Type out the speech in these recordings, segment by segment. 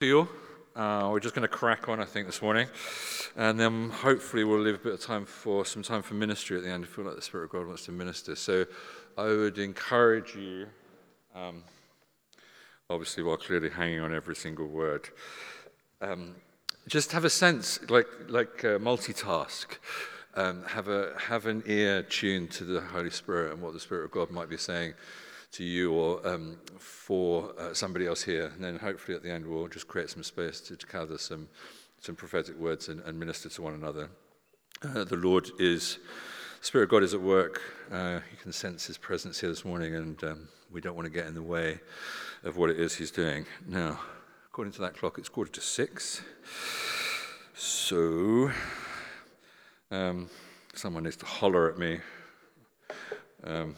you. Uh, we're just going to crack on, I think, this morning. And then hopefully we'll leave a bit of time for some time for ministry at the end. I feel like the Spirit of God wants to minister. So I would encourage you, um, obviously, while clearly hanging on every single word, um, just have a sense, like, like uh, multitask. Um, have, a, have an ear tuned to the Holy Spirit and what the Spirit of God might be saying to you or um, for uh, somebody else here. And then hopefully at the end we'll just create some space to, to gather some, some prophetic words and, and minister to one another. Uh, the Lord is, Spirit of God is at work. Uh, you can sense His presence here this morning, and um, we don't want to get in the way of what it is He's doing. Now, according to that clock, it's quarter to six. So, um, someone needs to holler at me. Um,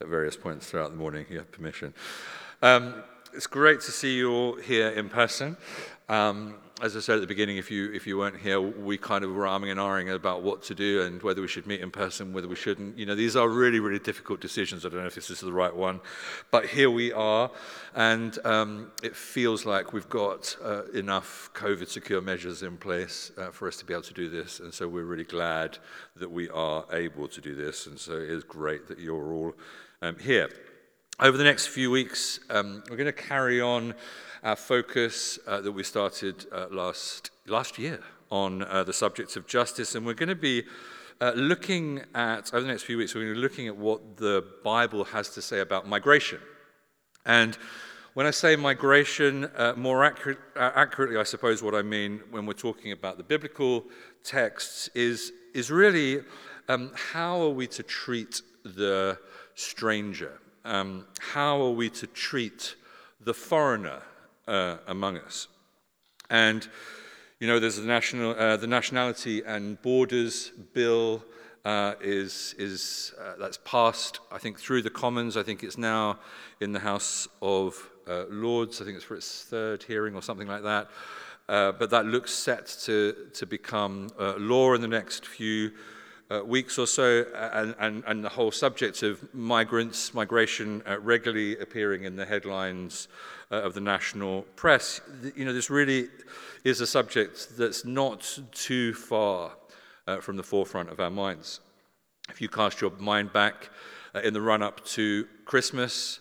at various points throughout the morning. If you have permission. Um, it's great to see you all here in person. Um, as I said at the beginning, if you if you weren't here, we kind of were arming and ahhing about what to do and whether we should meet in person, whether we shouldn't. You know, these are really really difficult decisions. I don't know if this is the right one, but here we are, and um, it feels like we've got uh, enough COVID secure measures in place uh, for us to be able to do this, and so we're really glad that we are able to do this. And so it is great that you're all um, here. Over the next few weeks, um, we're going to carry on our focus uh, that we started uh, last, last year on uh, the subject of justice, and we're going to be uh, looking at, over the next few weeks, we're going to be looking at what the Bible has to say about migration. And when I say migration, uh, more accurate, uh, accurately, I suppose what I mean when we're talking about the biblical texts is, is really um, how are we to treat the stranger? Um, how are we to treat the foreigner uh, among us? And, you know, there's the, national, uh, the Nationality and Borders Bill uh, is, is uh, that's passed, I think, through the Commons. I think it's now in the House of uh, Lords. I think it's for its third hearing or something like that. Uh, but that looks set to, to become law in the next few uh, weeks or so, uh, and, and, and, the whole subject of migrants, migration, uh, regularly appearing in the headlines uh, of the national press. You know, this really is a subject that's not too far uh, from the forefront of our minds. If you cast your mind back uh, in the run up to Christmas,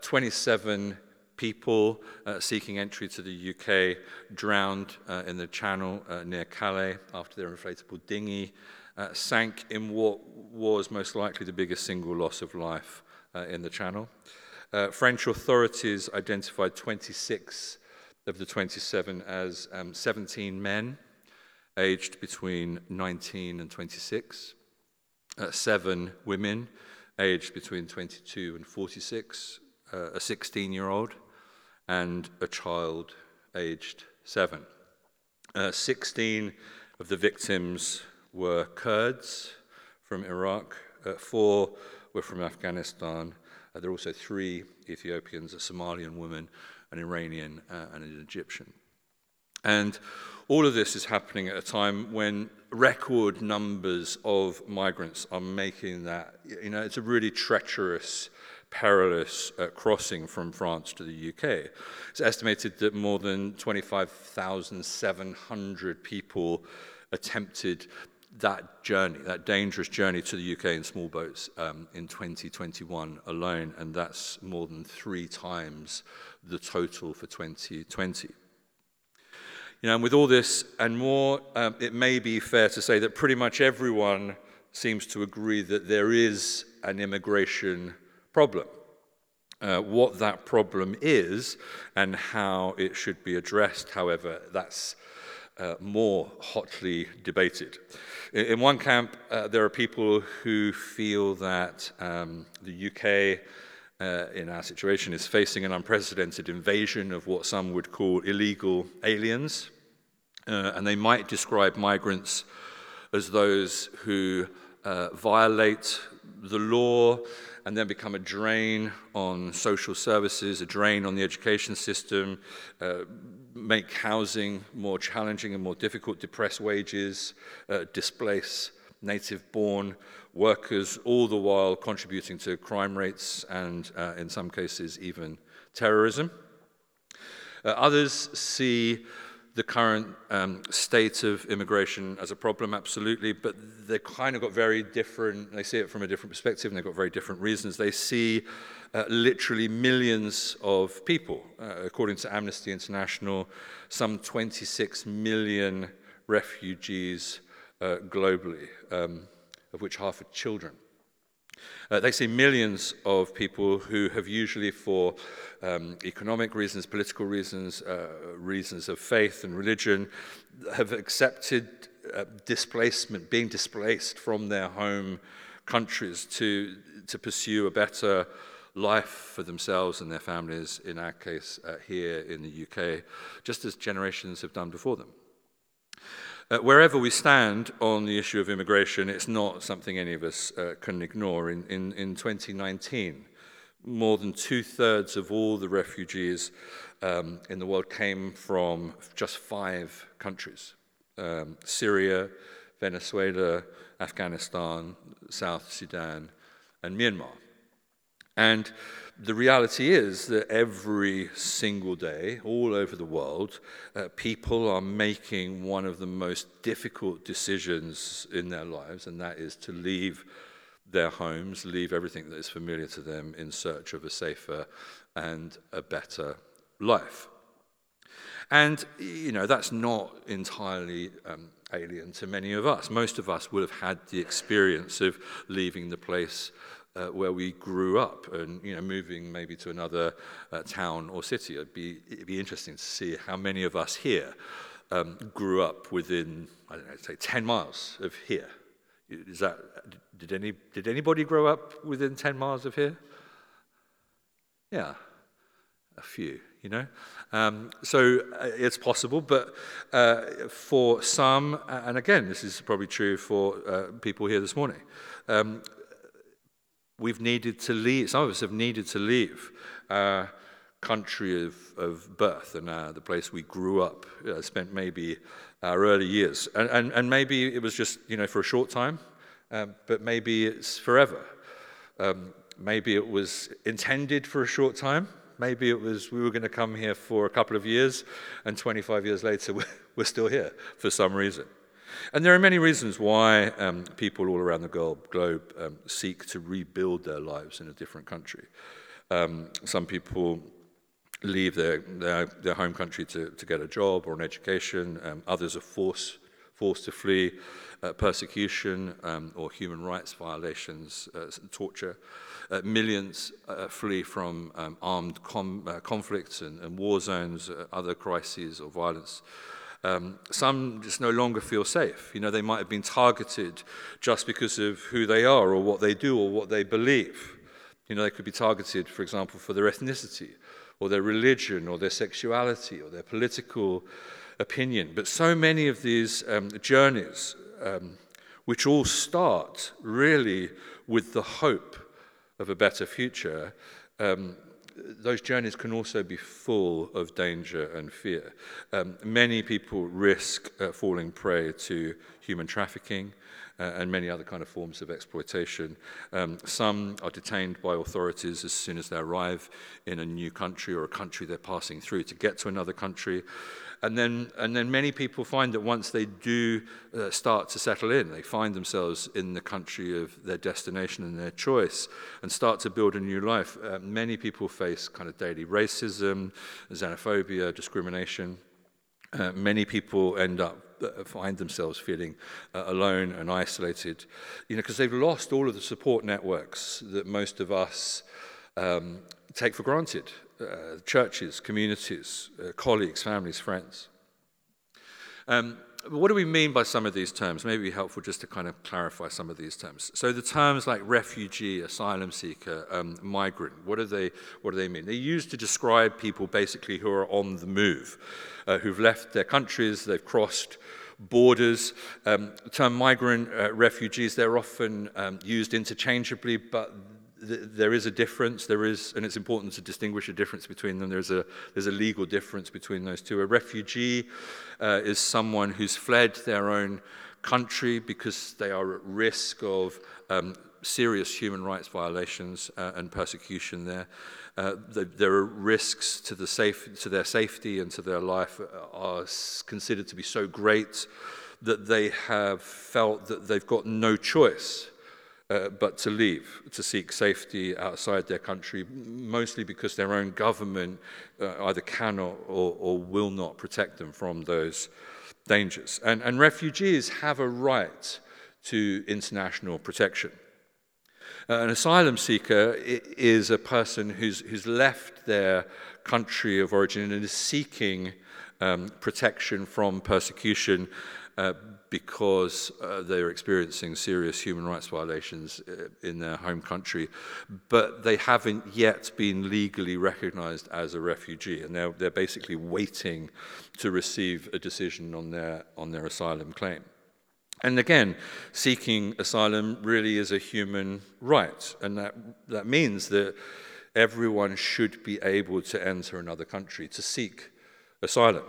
27 people uh, seeking entry to the UK drowned uh, in the channel uh, near Calais after their inflatable dinghy uh, sank in what was most likely the biggest single loss of life uh, in the Channel. Uh, French authorities identified 26 of the 27 as um, 17 men aged between 19 and 26, uh, seven women aged between 22 and 46, uh, a 16 year old, and a child aged seven. Uh, 16 of the victims were Kurds from Iraq, uh, four were from Afghanistan. Uh, there are also three Ethiopians, a Somalian woman, an Iranian, uh, and an Egyptian. And all of this is happening at a time when record numbers of migrants are making that, you know, it's a really treacherous, perilous uh, crossing from France to the UK. It's estimated that more than 25,700 people attempted that journey, that dangerous journey to the UK in small boats um, in 2021 alone, and that's more than three times the total for 2020. You know, and with all this and more, um, it may be fair to say that pretty much everyone seems to agree that there is an immigration problem. Uh, what that problem is and how it should be addressed, however, that's uh, more hotly debated. In, in one camp, uh, there are people who feel that um, the UK, uh, in our situation, is facing an unprecedented invasion of what some would call illegal aliens. Uh, and they might describe migrants as those who uh, violate the law and then become a drain on social services, a drain on the education system, uh, make housing more challenging and more difficult, depress wages, uh, displace native born workers, all the while contributing to crime rates and, uh, in some cases, even terrorism. Uh, others see the current um, state of immigration as a problem, absolutely, but they kind of got very different, they see it from a different perspective and they've got very different reasons. They see uh, literally millions of people. Uh, according to Amnesty International, some 26 million refugees uh, globally, um, of which half are children. Uh, they see millions of people who have usually, for um, economic reasons, political reasons, uh, reasons of faith and religion, have accepted uh, displacement, being displaced from their home countries to, to pursue a better life for themselves and their families, in our case uh, here in the UK, just as generations have done before them. Uh, wherever we stand on the issue of immigration, it's not something any of us uh, can ignore. In, in, in 2019, more than two thirds of all the refugees um, in the world came from just five countries um, Syria, Venezuela, Afghanistan, South Sudan, and Myanmar. And the reality is that every single day, all over the world, uh, people are making one of the most difficult decisions in their lives, and that is to leave their homes, leave everything that is familiar to them in search of a safer and a better life. And, you know, that's not entirely um, alien to many of us. Most of us would have had the experience of leaving the place uh, where we grew up and you know moving maybe to another uh, town or city. It'd be, it'd be interesting to see how many of us here um, grew up within, I don't know, say 10 miles of here. Is that, did, any, did anybody grow up within 10 miles of here? Yeah, a few, you know. Um, so uh, it's possible, but uh, for some, and again, this is probably true for uh, people here this morning, um, we've needed to leave, some of us have needed to leave our country of, of birth and uh, the place we grew up, uh, spent maybe our early years. And, and, and maybe it was just, you know, for a short time, um, but maybe it's forever. Um, maybe it was intended for a short time. Maybe it was we were going to come here for a couple of years, and 25 years later, we're still here for some reason. And there are many reasons why um, people all around the globe um, seek to rebuild their lives in a different country. Um, some people leave their, their, their, home country to, to get a job or an education. Um, others are forced, forced to flee uh, persecution um, or human rights violations, uh, torture. Uh, millions uh, flee from um, armed com- uh, conflicts and, and, war zones, uh, other crises or violence. Um, some just no longer feel safe. You know, they might have been targeted just because of who they are or what they do or what they believe. You know, they could be targeted, for example, for their ethnicity or their religion or their sexuality or their political opinion. But so many of these um, journeys, um, which all start really with the hope of a better future, um, those journeys can also be full of danger and fear. Um, many people risk uh, falling prey to human trafficking uh, and many other kind of forms of exploitation. Um, some are detained by authorities as soon as they arrive in a new country or a country they're passing through to get to another country. And then, and then many people find that once they do uh, start to settle in, they find themselves in the country of their destination and their choice and start to build a new life. Uh, many people face kind of daily racism, xenophobia, discrimination. Uh, many people end up uh, find themselves feeling uh, alone and isolated, you know, because they've lost all of the support networks that most of us um, take for granted uh, churches, communities, uh, colleagues, families, friends. Um, what do we mean by some of these terms? Maybe helpful just to kind of clarify some of these terms. So the terms like refugee, asylum seeker, um, migrant, what do they what do they mean? They're used to describe people basically who are on the move, uh, who've left their countries, they've crossed borders. Um, the term migrant, uh, refugees, they're often um, used interchangeably, but there is a difference. There is, and it's important to distinguish a difference between them. There's a there's a legal difference between those two. A refugee uh, is someone who's fled their own country because they are at risk of um, serious human rights violations uh, and persecution there. Uh, the, there are risks to, the safe, to their safety and to their life are considered to be so great that they have felt that they've got no choice uh, but to leave, to seek safety outside their country, mostly because their own government uh, either cannot or, or, will not protect them from those dangers. And, and refugees have a right to international protection. Uh, an asylum seeker is a person who's, who's left their country of origin and is seeking um, protection from persecution uh, because uh, they're experiencing serious human rights violations uh, in their home country, but they haven't yet been legally recognized as a refugee, and they're, they're basically waiting to receive a decision on their, on their asylum claim. And again, seeking asylum really is a human right, and that, that means that everyone should be able to enter another country to seek asylum.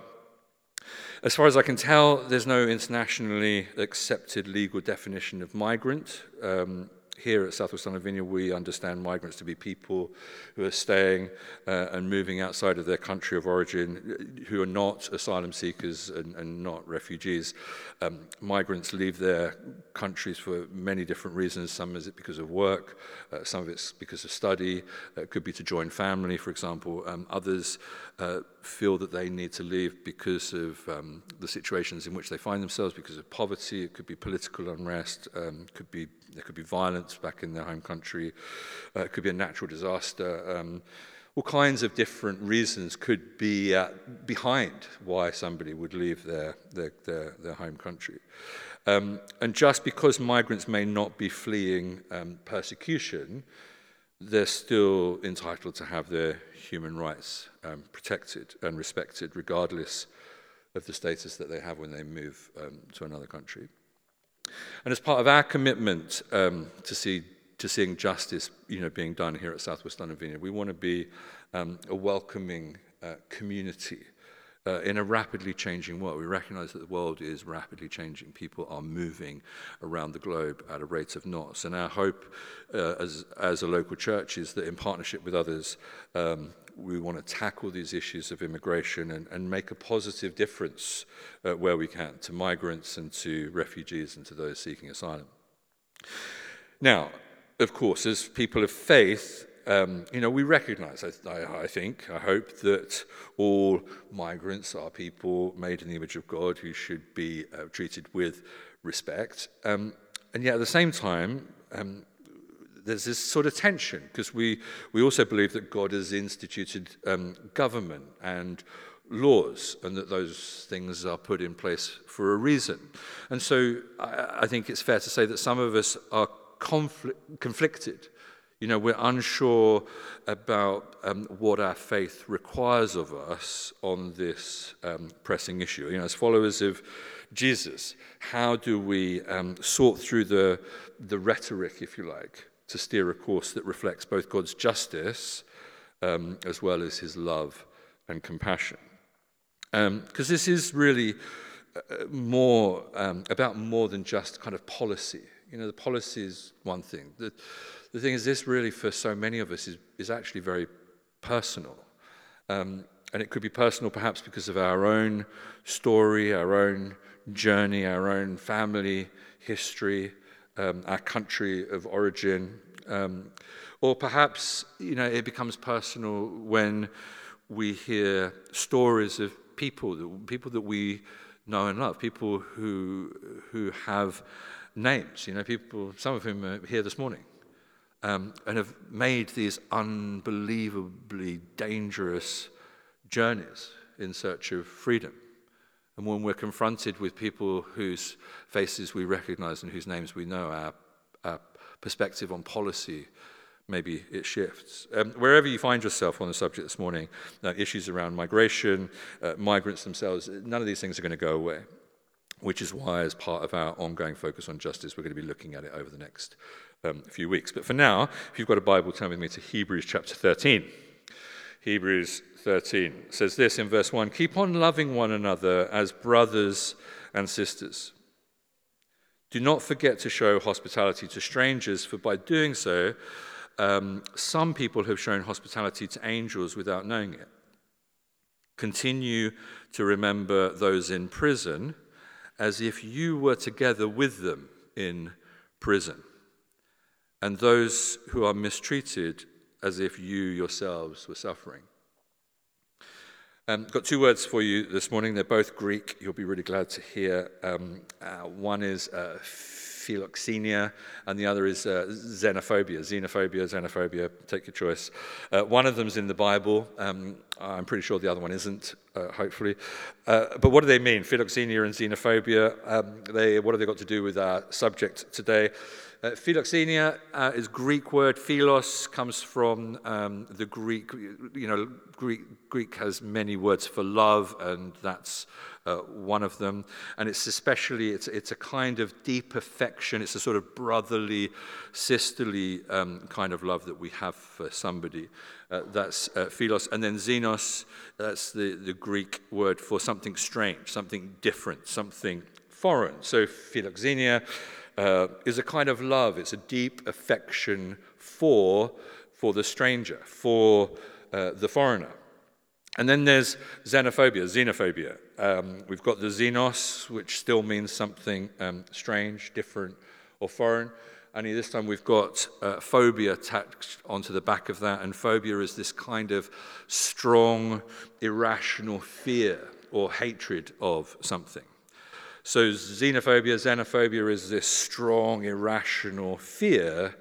As far as I can tell, there's no internationally accepted legal definition of migrant. Um, here at Southwest London Vineyard, we understand migrants to be people who are staying uh, and moving outside of their country of origin, who are not asylum seekers and, and not refugees. Um, migrants leave their countries for many different reasons. Some is it because of work, uh, some of it's because of study, uh, it could be to join family, for example. Um, others uh, feel that they need to leave because of um, the situations in which they find themselves, because of poverty, it could be political unrest, um, could be, there could be violence back in their home country, uh, it could be a natural disaster. Um, all kinds of different reasons could be uh, behind why somebody would leave their, their, their, their home country. Um, and just because migrants may not be fleeing um, persecution, they're still entitled to have their human rights um, protected and respected, regardless of the status that they have when they move um, to another country. And as part of our commitment um, to see to seeing justice, you know, being done here at Southwest London Vineyard, we want to be um, a welcoming uh, community uh, in a rapidly changing world. We recognize that the world is rapidly changing. People are moving around the globe at a rate of knots. And our hope uh, as, as a local church is that in partnership with others, um, we want to tackle these issues of immigration and, and make a positive difference uh, where we can to migrants and to refugees and to those seeking asylum. Now, of course, as people of faith, um, you know, we recognize, I, I, think, I hope, that all migrants are people made in the image of God who should be uh, treated with respect. Um, and yet at the same time, um, there's this sort of tension because we, we also believe that God has instituted um, government and laws and that those things are put in place for a reason. And so I, I think it's fair to say that some of us are conflict, conflicted you know, we're unsure about um, what our faith requires of us on this um, pressing issue. You know, as followers of Jesus, how do we um, sort through the, the rhetoric, if you like, to steer a course that reflects both God's justice um, as well as his love and compassion? Because um, this is really uh, more um, about more than just kind of policy. You know, the policy is one thing. The, the thing is, this really, for so many of us, is, is actually very personal. Um, and it could be personal perhaps because of our own story, our own journey, our own family history, um, our country of origin. Um, or perhaps, you know, it becomes personal when we hear stories of people, people that we know and love, people who, who have names, you know, people, some of whom are here this morning um, and have made these unbelievably dangerous journeys in search of freedom. And when we're confronted with people whose faces we recognize and whose names we know, our, our perspective on policy maybe it shifts. Um, wherever you find yourself on the subject this morning, uh, issues around migration, uh, migrants themselves, none of these things are going to go away, which is why, as part of our ongoing focus on justice, we're going to be looking at it over the next um, few weeks. But for now, if you've got a Bible, turn with me to Hebrews chapter 13. Hebrews 13 says this in verse 1 Keep on loving one another as brothers and sisters. Do not forget to show hospitality to strangers, for by doing so, um, some people have shown hospitality to angels without knowing it. Continue to remember those in prison as if you were together with them in prison, and those who are mistreated as if you yourselves were suffering. Um, got two words for you this morning. They're both Greek. You'll be really glad to hear. Um, uh, one is uh, philoxenia, and the other is uh, xenophobia. Xenophobia, xenophobia, take your choice. Uh, one of them's in the Bible. Um, I'm pretty sure the other one isn't, uh, hopefully. Uh, but what do they mean? Philoxenia and xenophobia, um, they, what have they got to do with our subject today? Uh, philoxenia uh, is Greek word. Philos comes from um, the Greek. You know, Greek, Greek has many words for love, and that's uh, one of them. And it's especially it's it's a kind of deep affection. It's a sort of brotherly, sisterly um, kind of love that we have for somebody. Uh, that's uh, philos, and then xenos. That's the the Greek word for something strange, something different, something foreign. So philoxenia uh, is a kind of love. It's a deep affection for, for the stranger, for uh, the foreigner. And then there's xenophobia, xenophobia. Um, we've got the xenos, which still means something um, strange, different, or foreign. Only this time we've got uh, phobia tacked onto the back of that. And phobia is this kind of strong, irrational fear or hatred of something. So, xenophobia, xenophobia is this strong, irrational fear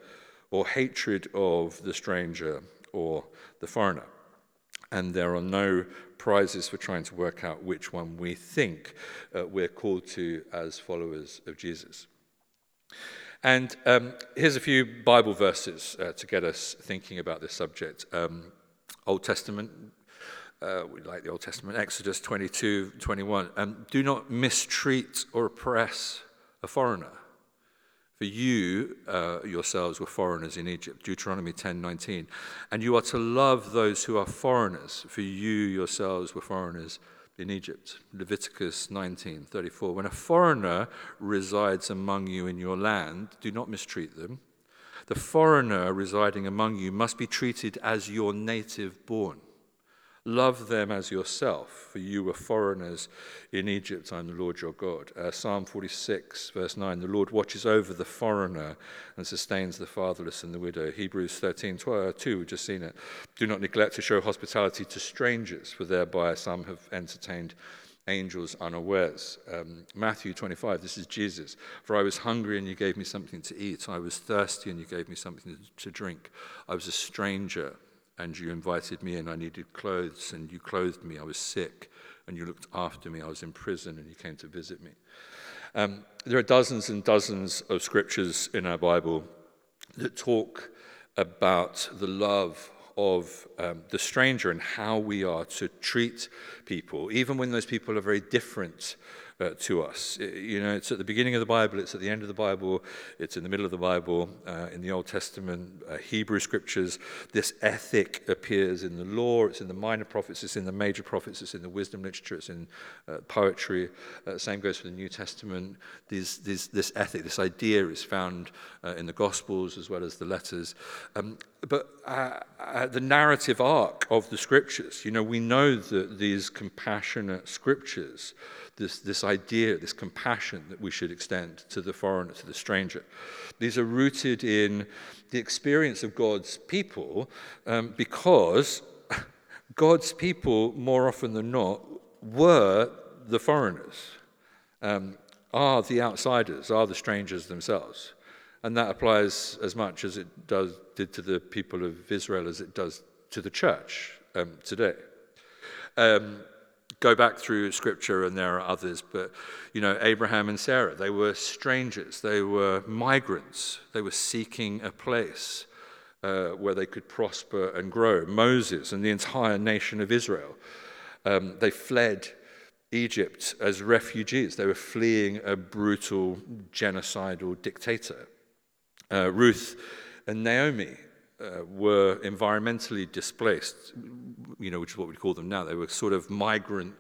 or hatred of the stranger or the foreigner. And there are no prizes for trying to work out which one we think uh, we're called to as followers of Jesus. And um, here's a few Bible verses uh, to get us thinking about this subject. Um, Old Testament, uh, we like the Old Testament, Exodus 22, 21. Um, do not mistreat or oppress a foreigner. For you uh, yourselves were foreigners in Egypt. Deuteronomy 10, 19. And you are to love those who are foreigners, for you yourselves were foreigners in Egypt. Leviticus 19, 34. When a foreigner resides among you in your land, do not mistreat them. The foreigner residing among you must be treated as your native born. Love them as yourself, for you were foreigners in Egypt. I'm the Lord your God. Uh, Psalm 46, verse 9 The Lord watches over the foreigner and sustains the fatherless and the widow. Hebrews 13, 12, 2, we've just seen it. Do not neglect to show hospitality to strangers, for thereby some have entertained angels unawares. Um, Matthew 25, this is Jesus. For I was hungry and you gave me something to eat. I was thirsty and you gave me something to drink. I was a stranger and you invited me in. I needed clothes, and you clothed me. I was sick, and you looked after me. I was in prison, and you came to visit me. Um, there are dozens and dozens of scriptures in our Bible that talk about the love of um, the stranger and how we are to treat people, even when those people are very different uh, to us. It, you know, it's at the beginning of the Bible, it's at the end of the Bible, it's in the middle of the Bible, uh, in the Old Testament, uh, Hebrew scriptures. This ethic appears in the law, it's in the minor prophets, it's in the major prophets, it's in the wisdom literature, it's in uh, poetry. Uh, same goes for the New Testament. These, these, this ethic, this idea is found uh, in the Gospels as well as the letters. Um, but uh, uh, the narrative arc of the scriptures, you know, we know that these compassionate scriptures this, this idea, this compassion that we should extend to the foreigner, to the stranger. These are rooted in the experience of God's people um, because God's people, more often than not, were the foreigners, um, are the outsiders, are the strangers themselves. And that applies as much as it does, did to the people of Israel as it does to the church um, today. Um, go back through scripture and there are others, but you know, Abraham and Sarah, they were strangers, they were migrants, they were seeking a place uh, where they could prosper and grow. Moses and the entire nation of Israel, um, they fled Egypt as refugees, they were fleeing a brutal genocidal dictator. Uh, Ruth and Naomi, uh, were environmentally displaced, you know, which is what we call them now. They were sort of migrant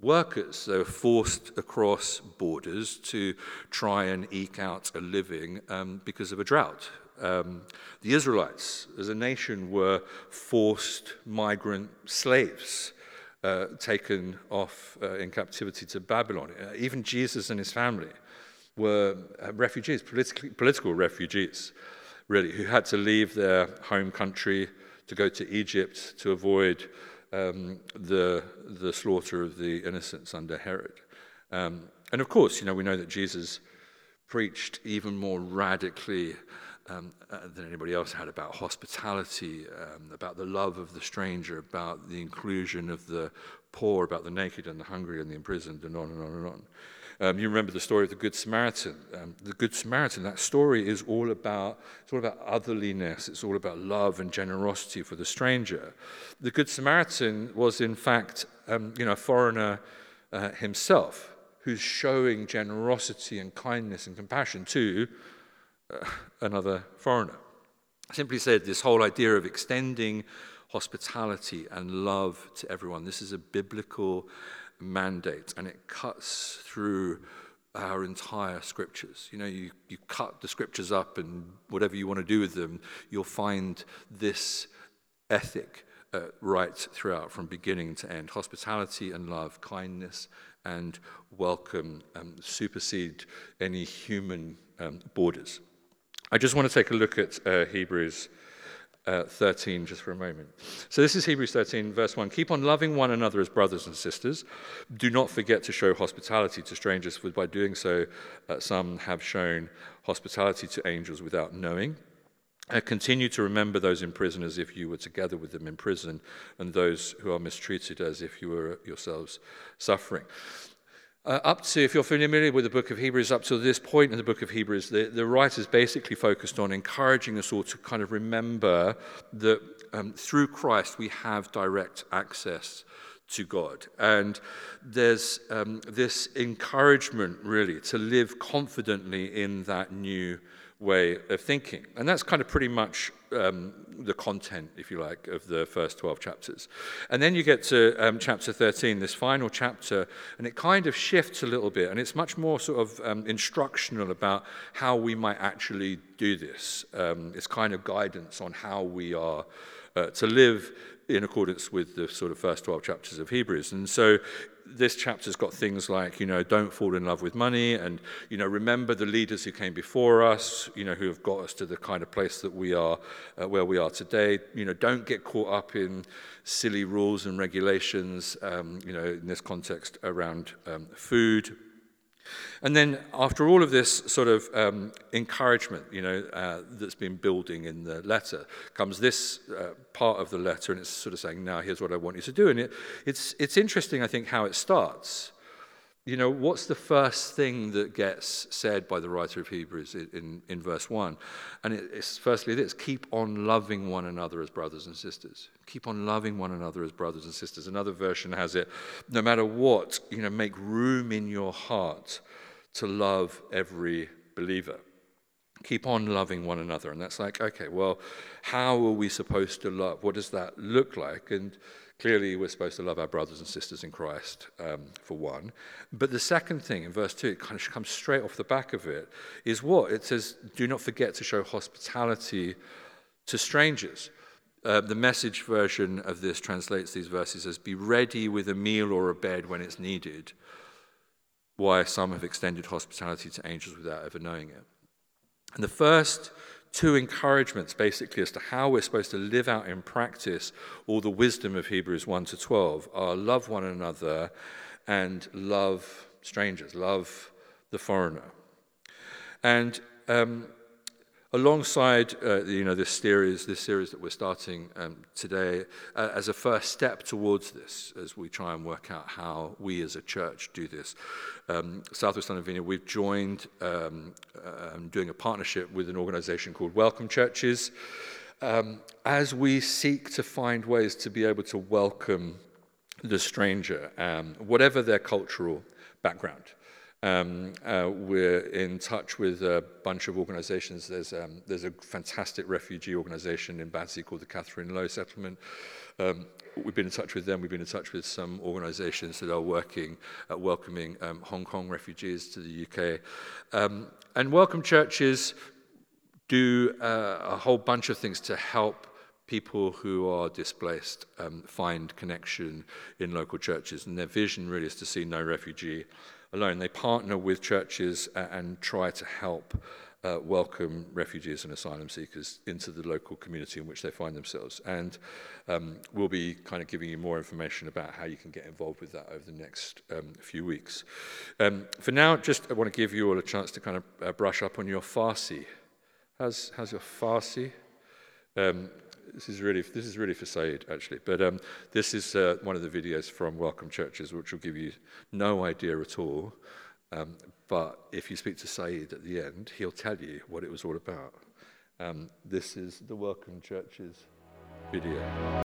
workers. They were forced across borders to try and eke out a living um, because of a drought. Um, the Israelites, as a nation, were forced migrant slaves. Uh, taken off uh, in captivity to Babylon. Uh, even Jesus and his family were refugees, political refugees, really, who had to leave their home country to go to Egypt to avoid um, the, the slaughter of the innocents under Herod. Um, and of course, you know, we know that Jesus preached even more radically um, uh, than anybody else had about hospitality, um, about the love of the stranger, about the inclusion of the poor, about the naked and the hungry and the imprisoned, and on and on and on. Um, you remember the story of the Good Samaritan. Um, the Good Samaritan, that story is all about, it's all about otherliness. It's all about love and generosity for the stranger. The Good Samaritan was, in fact, um, you know, a foreigner uh, himself who's showing generosity and kindness and compassion to uh, another foreigner. Simply said, this whole idea of extending hospitality and love to everyone, this is a biblical mandate and it cuts through our entire scriptures. You know, you, you cut the scriptures up and whatever you want to do with them, you'll find this ethic uh, right throughout from beginning to end. Hospitality and love, kindness and welcome um, supersede any human um, borders. I just want to take a look at uh, Hebrews uh, 13 just for a moment. So, this is Hebrews 13, verse 1. Keep on loving one another as brothers and sisters. Do not forget to show hospitality to strangers, for by doing so, uh, some have shown hospitality to angels without knowing. Uh, continue to remember those in prison as if you were together with them in prison, and those who are mistreated as if you were yourselves suffering. Uh, up to, if you're familiar with the book of Hebrews, up to this point in the book of Hebrews, the, the writer's basically focused on encouraging us all to kind of remember that um, through Christ we have direct access to God. And there's um, this encouragement, really, to live confidently in that new way of thinking. And that's kind of pretty much um, the content, if you like, of the first 12 chapters. And then you get to um, chapter 13, this final chapter, and it kind of shifts a little bit, and it's much more sort of um, instructional about how we might actually do this. Um, it's kind of guidance on how we are uh, to live in accordance with the sort of first 12 chapters of Hebrews. And so this chapter's got things like, you know, don't fall in love with money and, you know, remember the leaders who came before us, you know, who have got us to the kind of place that we are, uh, where we are today. You know, don't get caught up in silly rules and regulations, um, you know, in this context around um, food, and then, after all of this sort of um, encouragement, you know, uh, that's been building in the letter, comes this uh, part of the letter, and it's sort of saying, "Now, here's what I want you to do." And it, it's it's interesting, I think, how it starts. You know, what's the first thing that gets said by the writer of Hebrews in, in, in verse 1? And it, it's firstly this keep on loving one another as brothers and sisters. Keep on loving one another as brothers and sisters. Another version has it no matter what, you know, make room in your heart to love every believer. Keep on loving one another. And that's like, okay, well, how are we supposed to love? What does that look like? And clearly, we're supposed to love our brothers and sisters in Christ, um, for one. But the second thing in verse 2, it kind of comes straight off the back of it, is what? It says, do not forget to show hospitality to strangers. Uh, the message version of this translates these verses as be ready with a meal or a bed when it's needed why some have extended hospitality to angels without ever knowing it. And the first two encouragements, basically, as to how we're supposed to live out in practice all the wisdom of Hebrews 1 to 12 are love one another and love strangers, love the foreigner. And um, alongside uh, you know this series this series that we're starting um, today uh, as a first step towards this as we try and work out how we as a church do this um, southwest london vineyard we've joined um, uh, doing a partnership with an organization called welcome churches. Um, as we seek to find ways to be able to welcome the stranger um, whatever their cultural background Um, uh, we're in touch with a bunch of organizations. There's, um, there's a fantastic refugee organization in Battersea called the Katherine Low Settlement. Um, we've been in touch with them. We've been in touch with some organizations that are working at welcoming um, Hong Kong refugees to the UK. Um, and Welcome Churches do uh, a whole bunch of things to help people who are displaced um, find connection in local churches. And their vision really is to see no refugee alone. They partner with churches and try to help uh, welcome refugees and asylum seekers into the local community in which they find themselves. And um, we'll be kind of giving you more information about how you can get involved with that over the next um, few weeks. Um, for now, just I want to give you all a chance to kind of uh, brush up on your Farsi. How's, how's your Farsi? This is really this is really for Said actually, but um, this is uh, one of the videos from Welcome Churches, which will give you no idea at all. Um, but if you speak to Said at the end, he'll tell you what it was all about. Um, this is the Welcome Churches video.